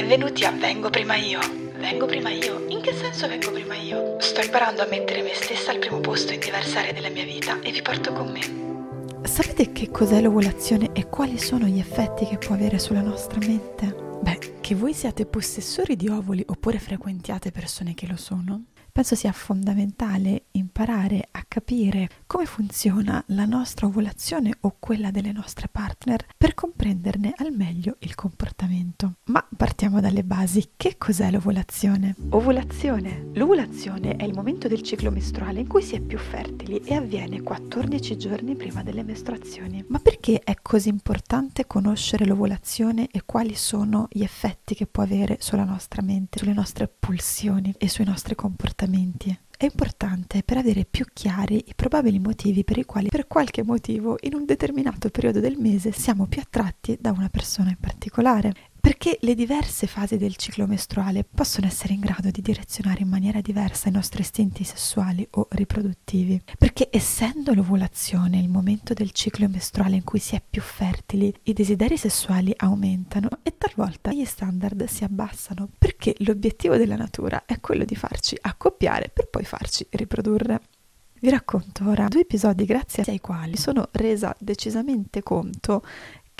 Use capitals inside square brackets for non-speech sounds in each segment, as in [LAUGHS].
Benvenuti a Vengo prima io. Vengo prima io? In che senso vengo prima io? Sto imparando a mettere me stessa al primo posto in diverse aree della mia vita e vi porto con me. Sapete che cos'è l'ovulazione e quali sono gli effetti che può avere sulla nostra mente? Beh, che voi siate possessori di ovuli oppure frequentiate persone che lo sono, penso sia fondamentale imparare a capire come funziona la nostra ovulazione o quella delle nostre partner per comprenderne al meglio il comportamento. Ma partiamo dalle basi. Che cos'è l'ovulazione? Ovulazione. L'ovulazione è il momento del ciclo mestruale in cui si è più fertili e avviene 14 giorni prima delle mestruazioni. Ma perché è così importante conoscere l'ovulazione e quali sono gli effetti che può avere sulla nostra mente, sulle nostre pulsioni e sui nostri comportamenti? È importante per avere più chiari i probabili motivi per i quali per qualche motivo in un determinato periodo del mese siamo più attratti da una persona in particolare perché le diverse fasi del ciclo mestruale possono essere in grado di direzionare in maniera diversa i nostri istinti sessuali o riproduttivi. Perché essendo l'ovulazione il momento del ciclo mestruale in cui si è più fertili, i desideri sessuali aumentano e talvolta gli standard si abbassano, perché l'obiettivo della natura è quello di farci accoppiare per poi farci riprodurre. Vi racconto ora due episodi grazie ai quali sono resa decisamente conto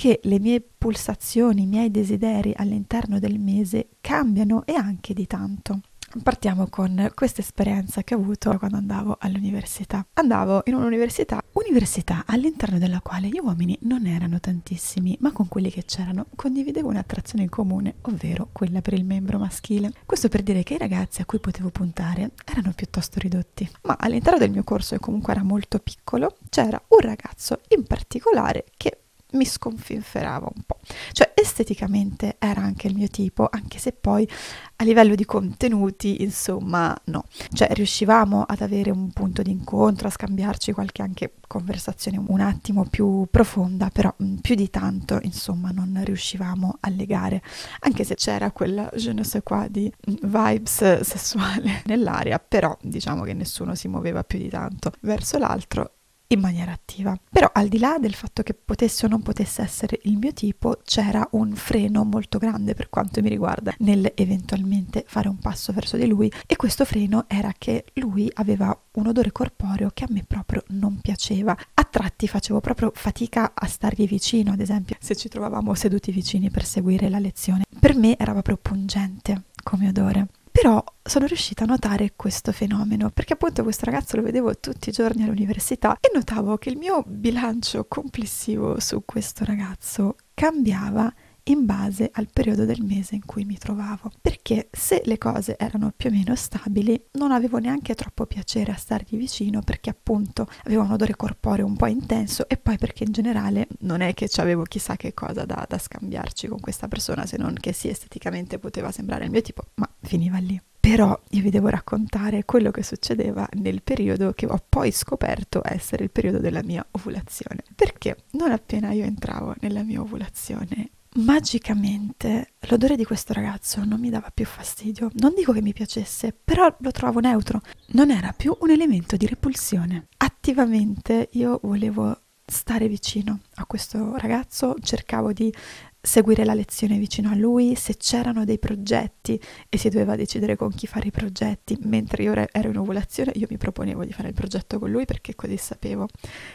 che le mie pulsazioni, i miei desideri all'interno del mese cambiano e anche di tanto. Partiamo con questa esperienza che ho avuto quando andavo all'università. Andavo in un'università, università all'interno della quale gli uomini non erano tantissimi, ma con quelli che c'erano condividevo un'attrazione in comune, ovvero quella per il membro maschile. Questo per dire che i ragazzi a cui potevo puntare erano piuttosto ridotti, ma all'interno del mio corso, che comunque era molto piccolo, c'era un ragazzo in particolare che mi sconfinferava un po'. Cioè esteticamente era anche il mio tipo, anche se poi a livello di contenuti, insomma, no. Cioè riuscivamo ad avere un punto di incontro, a scambiarci qualche anche conversazione un attimo più profonda, però mm, più di tanto, insomma, non riuscivamo a legare, anche se c'era quella je ne sais quoi di mm, vibes sessuale [LAUGHS] nell'aria, però diciamo che nessuno si muoveva più di tanto verso l'altro in maniera attiva. Però al di là del fatto che potesse o non potesse essere il mio tipo, c'era un freno molto grande per quanto mi riguarda nel eventualmente fare un passo verso di lui e questo freno era che lui aveva un odore corporeo che a me proprio non piaceva. A tratti facevo proprio fatica a stargli vicino, ad esempio, se ci trovavamo seduti vicini per seguire la lezione. Per me era proprio pungente come odore. Però sono riuscita a notare questo fenomeno perché appunto questo ragazzo lo vedevo tutti i giorni all'università e notavo che il mio bilancio complessivo su questo ragazzo cambiava in base al periodo del mese in cui mi trovavo. Perché se le cose erano più o meno stabili, non avevo neanche troppo piacere a stargli vicino perché appunto aveva un odore corporeo un po' intenso e poi perché in generale non è che avevo chissà che cosa da, da scambiarci con questa persona, se non che sì, esteticamente poteva sembrare il mio tipo, ma finiva lì. Però io vi devo raccontare quello che succedeva nel periodo che ho poi scoperto essere il periodo della mia ovulazione. Perché non appena io entravo nella mia ovulazione magicamente l'odore di questo ragazzo non mi dava più fastidio. Non dico che mi piacesse, però lo trovavo neutro. Non era più un elemento di repulsione. Attivamente io volevo stare vicino a questo ragazzo, cercavo di seguire la lezione vicino a lui, se c'erano dei progetti e si doveva decidere con chi fare i progetti, mentre io ero in ovulazione io mi proponevo di fare il progetto con lui perché così sapevo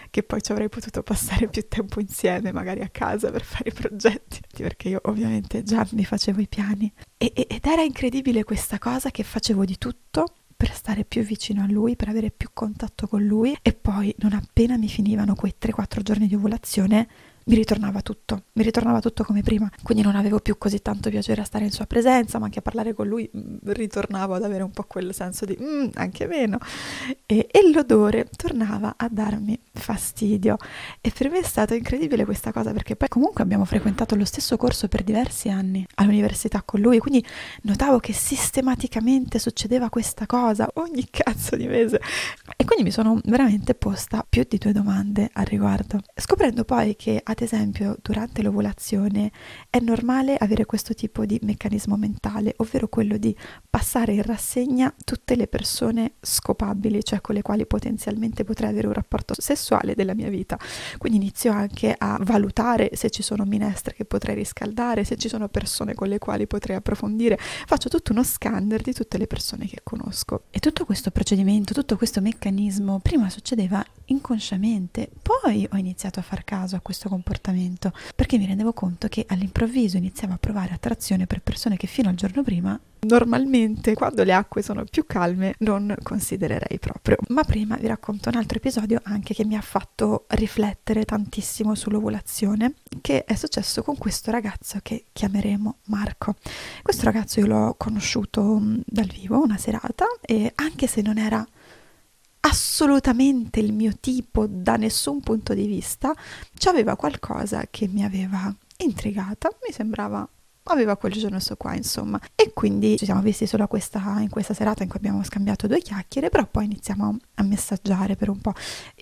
che poi ci avrei potuto passare più tempo insieme, magari a casa per fare i progetti, perché io ovviamente già mi facevo i piani. E, ed era incredibile questa cosa che facevo di tutto per stare più vicino a lui, per avere più contatto con lui. E poi non appena mi finivano quei 3-4 giorni di ovulazione mi ritornava tutto, mi ritornava tutto come prima, quindi non avevo più così tanto piacere a stare in sua presenza, ma anche a parlare con lui mm, ritornavo ad avere un po' quel senso di mm, anche meno e, e l'odore tornava a darmi fastidio. E per me è stata incredibile questa cosa perché poi comunque abbiamo frequentato lo stesso corso per diversi anni all'università con lui, quindi notavo che sistematicamente succedeva questa cosa ogni [LAUGHS] cazzo di mese. E quindi mi sono veramente posta più di due domande al riguardo, scoprendo poi che a ad esempio durante l'ovulazione è normale avere questo tipo di meccanismo mentale, ovvero quello di passare in rassegna tutte le persone scopabili, cioè con le quali potenzialmente potrei avere un rapporto sessuale della mia vita. Quindi inizio anche a valutare se ci sono minestre che potrei riscaldare, se ci sono persone con le quali potrei approfondire. Faccio tutto uno scanner di tutte le persone che conosco. E tutto questo procedimento, tutto questo meccanismo prima succedeva inconsciamente, poi ho iniziato a far caso a questo comportamento perché mi rendevo conto che all'improvviso iniziavo a provare attrazione per persone che fino al giorno prima normalmente quando le acque sono più calme non considererei proprio. Ma prima vi racconto un altro episodio anche che mi ha fatto riflettere tantissimo sull'ovulazione, che è successo con questo ragazzo che chiameremo Marco. Questo ragazzo io l'ho conosciuto dal vivo una serata e anche se non era assolutamente il mio tipo da nessun punto di vista, c'aveva qualcosa che mi aveva intrigata, mi sembrava aveva quel giorno so qua, insomma. E quindi ci siamo visti solo questa, in questa serata in cui abbiamo scambiato due chiacchiere, però poi iniziamo a messaggiare per un po'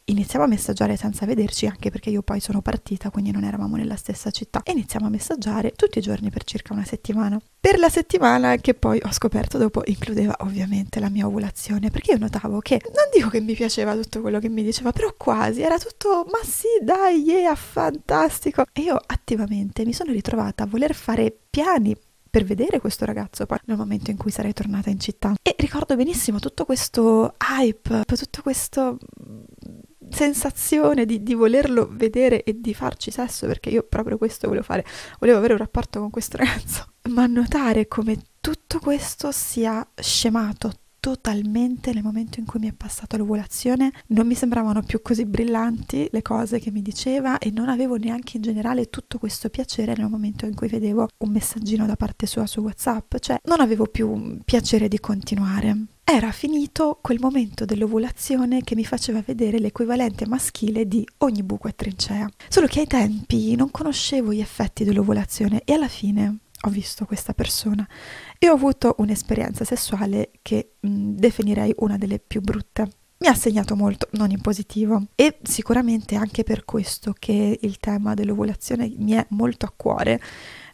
iniziamo a messaggiare senza vederci anche perché io poi sono partita quindi non eravamo nella stessa città. E iniziamo a messaggiare tutti i giorni per circa una settimana. Per la settimana che poi ho scoperto dopo includeva ovviamente la mia ovulazione perché io notavo che non dico che mi piaceva tutto quello che mi diceva però quasi era tutto ma sì dai yeah fantastico e io attivamente mi sono ritrovata a voler fare piani per vedere questo ragazzo poi nel momento in cui sarei tornata in città. E ricordo benissimo tutto questo hype, tutto questo sensazione di, di, volerlo vedere e di farci sesso, perché io proprio questo volevo fare, volevo avere un rapporto con questo ragazzo, [LAUGHS] ma notare come tutto questo sia scemato totalmente nel momento in cui mi è passata l'ovulazione, non mi sembravano più così brillanti le cose che mi diceva e non avevo neanche in generale tutto questo piacere nel momento in cui vedevo un messaggino da parte sua su WhatsApp, cioè non avevo più piacere di continuare era finito quel momento dell'ovulazione che mi faceva vedere l'equivalente maschile di ogni buco e trincea. Solo che ai tempi non conoscevo gli effetti dell'ovulazione e alla fine ho visto questa persona e ho avuto un'esperienza sessuale che mh, definirei una delle più brutte. Mi ha segnato molto, non in positivo, e sicuramente anche per questo che il tema dell'ovulazione mi è molto a cuore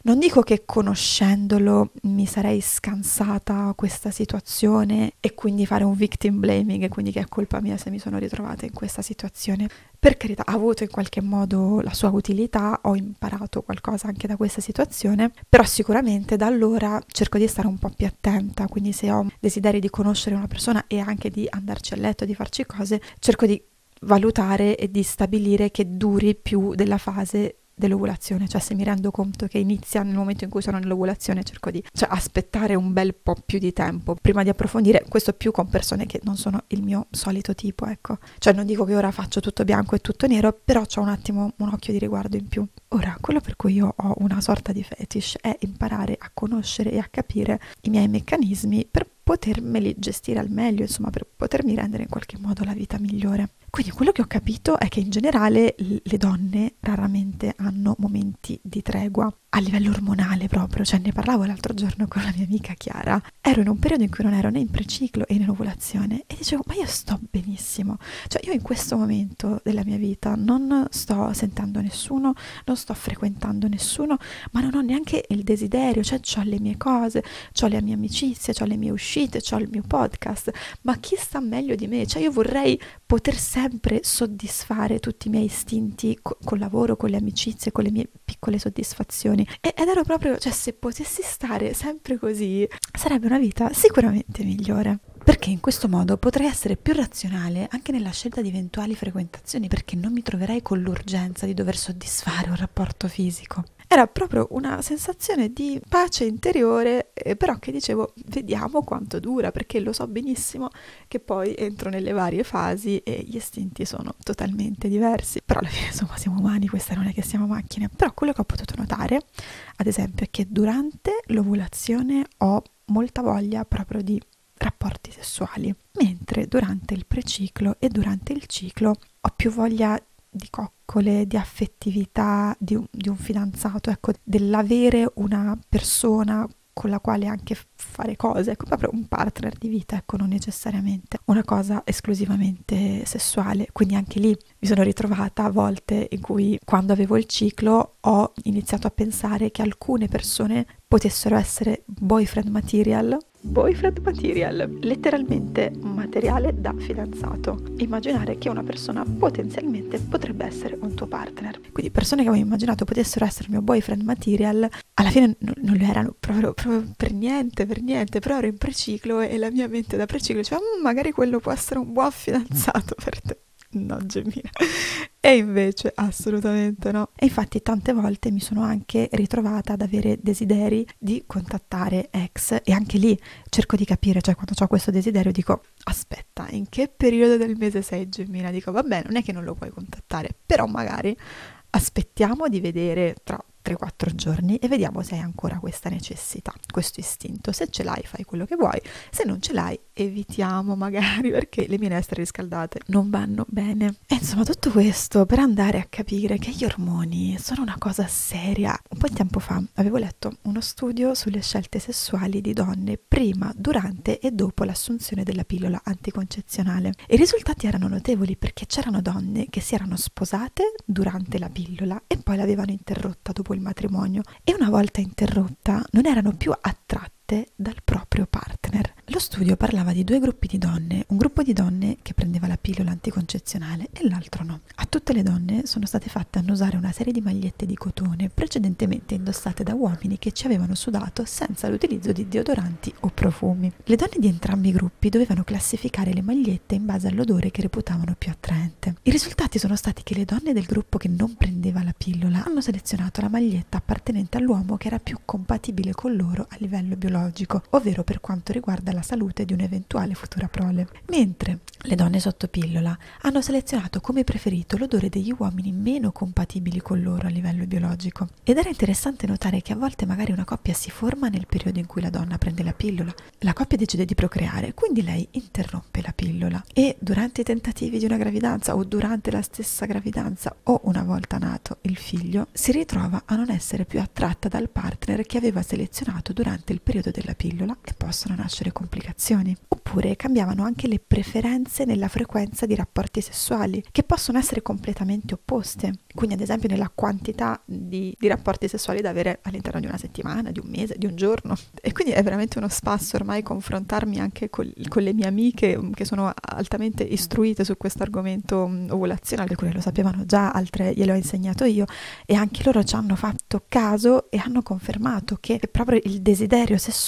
non dico che conoscendolo mi sarei scansata questa situazione e quindi fare un victim blaming e quindi che è colpa mia se mi sono ritrovata in questa situazione. Per carità, ha avuto in qualche modo la sua utilità, ho imparato qualcosa anche da questa situazione, però sicuramente da allora cerco di stare un po' più attenta, quindi se ho desideri di conoscere una persona e anche di andarci a letto, di farci cose, cerco di valutare e di stabilire che duri più della fase dell'ovulazione, cioè se mi rendo conto che inizia nel momento in cui sono nell'ovulazione cerco di cioè, aspettare un bel po' più di tempo prima di approfondire, questo più con persone che non sono il mio solito tipo, ecco. Cioè non dico che ora faccio tutto bianco e tutto nero, però ho un attimo un occhio di riguardo in più. Ora, quello per cui io ho una sorta di fetish è imparare a conoscere e a capire i miei meccanismi per potermeli gestire al meglio, insomma, per potermi rendere in qualche modo la vita migliore. Quindi quello che ho capito è che in generale le donne raramente hanno momenti di tregua a livello ormonale proprio, cioè ne parlavo l'altro giorno con la mia amica Chiara, ero in un periodo in cui non ero né in preciclo e in ovulazione e dicevo ma io sto benissimo, cioè io in questo momento della mia vita non sto sentendo nessuno, non sto frequentando nessuno, ma non ho neanche il desiderio, cioè ho le mie cose, ho le mie amicizie, ho le mie uscite, ho il mio podcast, ma chi sta meglio di me? Cioè io vorrei poter sempre soddisfare tutti i miei istinti co- col lavoro, con le amicizie, con le mie piccole soddisfazioni. E, ed ero proprio, cioè se potessi stare sempre così, sarebbe una vita sicuramente migliore. Perché in questo modo potrei essere più razionale anche nella scelta di eventuali frequentazioni, perché non mi troverei con l'urgenza di dover soddisfare un rapporto fisico era proprio una sensazione di pace interiore, eh, però che dicevo vediamo quanto dura, perché lo so benissimo che poi entro nelle varie fasi e gli istinti sono totalmente diversi. Però alla fine insomma siamo umani, questa non è che siamo macchine. Però quello che ho potuto notare, ad esempio, è che durante l'ovulazione ho molta voglia proprio di rapporti sessuali, mentre durante il preciclo e durante il ciclo ho più voglia di coccole, di affettività, di un, di un fidanzato, ecco, dell'avere una persona con la quale anche fare cose, ecco proprio un partner di vita, ecco non necessariamente una cosa esclusivamente sessuale, quindi anche lì mi sono ritrovata a volte in cui quando avevo il ciclo ho iniziato a pensare che alcune persone potessero essere boyfriend material Boyfriend material, letteralmente materiale da fidanzato. Immaginare che una persona potenzialmente potrebbe essere un tuo partner. Quindi persone che avevo immaginato potessero essere il mio boyfriend material, alla fine non, non lo erano proprio, proprio, per niente, per niente, però ero in preciclo e la mia mente da preciclo diceva mm, magari quello può essere un buon fidanzato per te. No, Gemina. E invece assolutamente no. E infatti tante volte mi sono anche ritrovata ad avere desideri di contattare ex e anche lì cerco di capire, cioè quando ho questo desiderio dico aspetta, in che periodo del mese sei Gemina? Dico vabbè, non è che non lo puoi contattare, però magari aspettiamo di vedere tra 3-4 giorni e vediamo se hai ancora questa necessità, questo istinto. Se ce l'hai fai quello che vuoi, se non ce l'hai evitiamo magari [LAUGHS] perché le minestre riscaldate non vanno bene. E insomma tutto questo per andare a capire che gli ormoni sono una cosa seria. Un po' di tempo fa avevo letto uno studio sulle scelte sessuali di donne prima, durante e dopo l'assunzione della pillola anticoncezionale. I risultati erano notevoli perché c'erano donne che si erano sposate durante la pillola e poi l'avevano interrotta dopo il matrimonio e una volta interrotta non erano più attratte dal proprio partner. Lo studio parlava di due gruppi di donne, un gruppo di donne che prendeva la pillola anticoncezionale e l'altro no. A tutte le donne sono state fatte annusare una serie di magliette di cotone precedentemente indossate da uomini che ci avevano sudato senza l'utilizzo di deodoranti o profumi. Le donne di entrambi i gruppi dovevano classificare le magliette in base all'odore che reputavano più attraente. I risultati sono stati che le donne del gruppo che non prendeva la pillola hanno selezionato la maglietta appartenente all'uomo che era più compatibile con loro a livello biologico, ovvero per quanto riguarda la salute di un'eventuale futura prole, mentre le donne sotto pillola hanno selezionato come preferito l'odore degli uomini meno compatibili con loro a livello biologico. Ed era interessante notare che a volte magari una coppia si forma nel periodo in cui la donna prende la pillola. La coppia decide di procreare, quindi lei interrompe la pillola e durante i tentativi di una gravidanza o durante la stessa gravidanza o una volta nato il figlio si ritrova a non essere più attratta dal partner che aveva selezionato durante il periodo della pillola e possono nascere complicazioni. Oppure cambiavano anche le preferenze nella frequenza di rapporti sessuali, che possono essere completamente opposte. Quindi, ad esempio, nella quantità di, di rapporti sessuali da avere all'interno di una settimana, di un mese, di un giorno. E quindi è veramente uno spasso ormai confrontarmi anche col, con le mie amiche mm, che sono altamente istruite su questo argomento mm, ovulazionale, alcune lo sapevano già, altre glielo ho insegnato io, e anche loro ci hanno fatto caso e hanno confermato che proprio il desiderio sessuale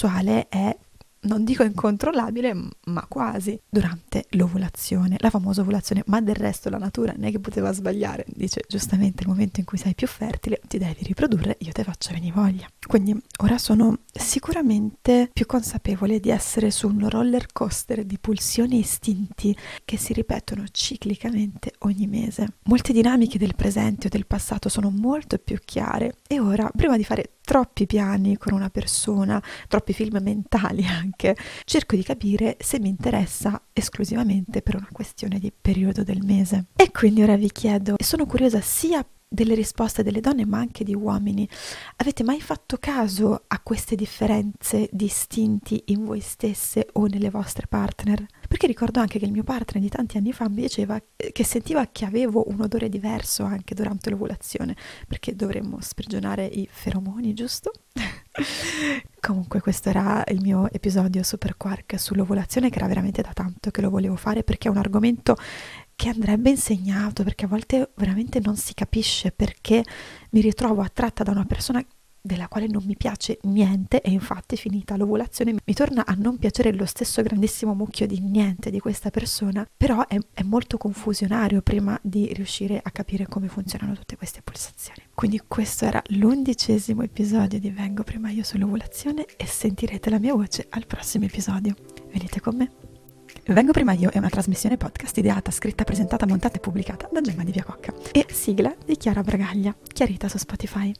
è non dico incontrollabile, ma quasi, durante l'ovulazione, la famosa ovulazione, ma del resto la natura non è che poteva sbagliare, dice giustamente il momento in cui sei più fertile ti devi riprodurre, io te faccio venire voglia. Quindi ora sono sicuramente più consapevole di essere su un roller coaster di pulsioni e istinti che si ripetono ciclicamente ogni mese. Molte dinamiche del presente o del passato sono molto più chiare e ora, prima di fare troppi piani con una persona, troppi film mentali anche, cerco di capire se mi interessa esclusivamente per una questione di periodo del mese. E quindi ora vi chiedo, e sono curiosa sia delle risposte delle donne ma anche di uomini. Avete mai fatto caso a queste differenze di in voi stesse o nelle vostre partner? Perché ricordo anche che il mio partner di tanti anni fa mi diceva che sentiva che avevo un odore diverso anche durante l'ovulazione, perché dovremmo sprigionare i feromoni, giusto? [LAUGHS] Comunque questo era il mio episodio Super Quark sull'ovulazione che era veramente da tanto che lo volevo fare perché è un argomento che andrebbe insegnato perché a volte veramente non si capisce perché mi ritrovo attratta da una persona della quale non mi piace niente e infatti finita l'ovulazione mi torna a non piacere lo stesso grandissimo mucchio di niente di questa persona, però è, è molto confusionario prima di riuscire a capire come funzionano tutte queste pulsazioni. Quindi questo era l'undicesimo episodio di Vengo prima io sull'ovulazione e sentirete la mia voce al prossimo episodio. Venite con me. Vengo prima io è una trasmissione podcast ideata, scritta, presentata, montata e pubblicata da Gemma di Via Cocca e sigla di Chiara Bragaglia, chiarita su Spotify.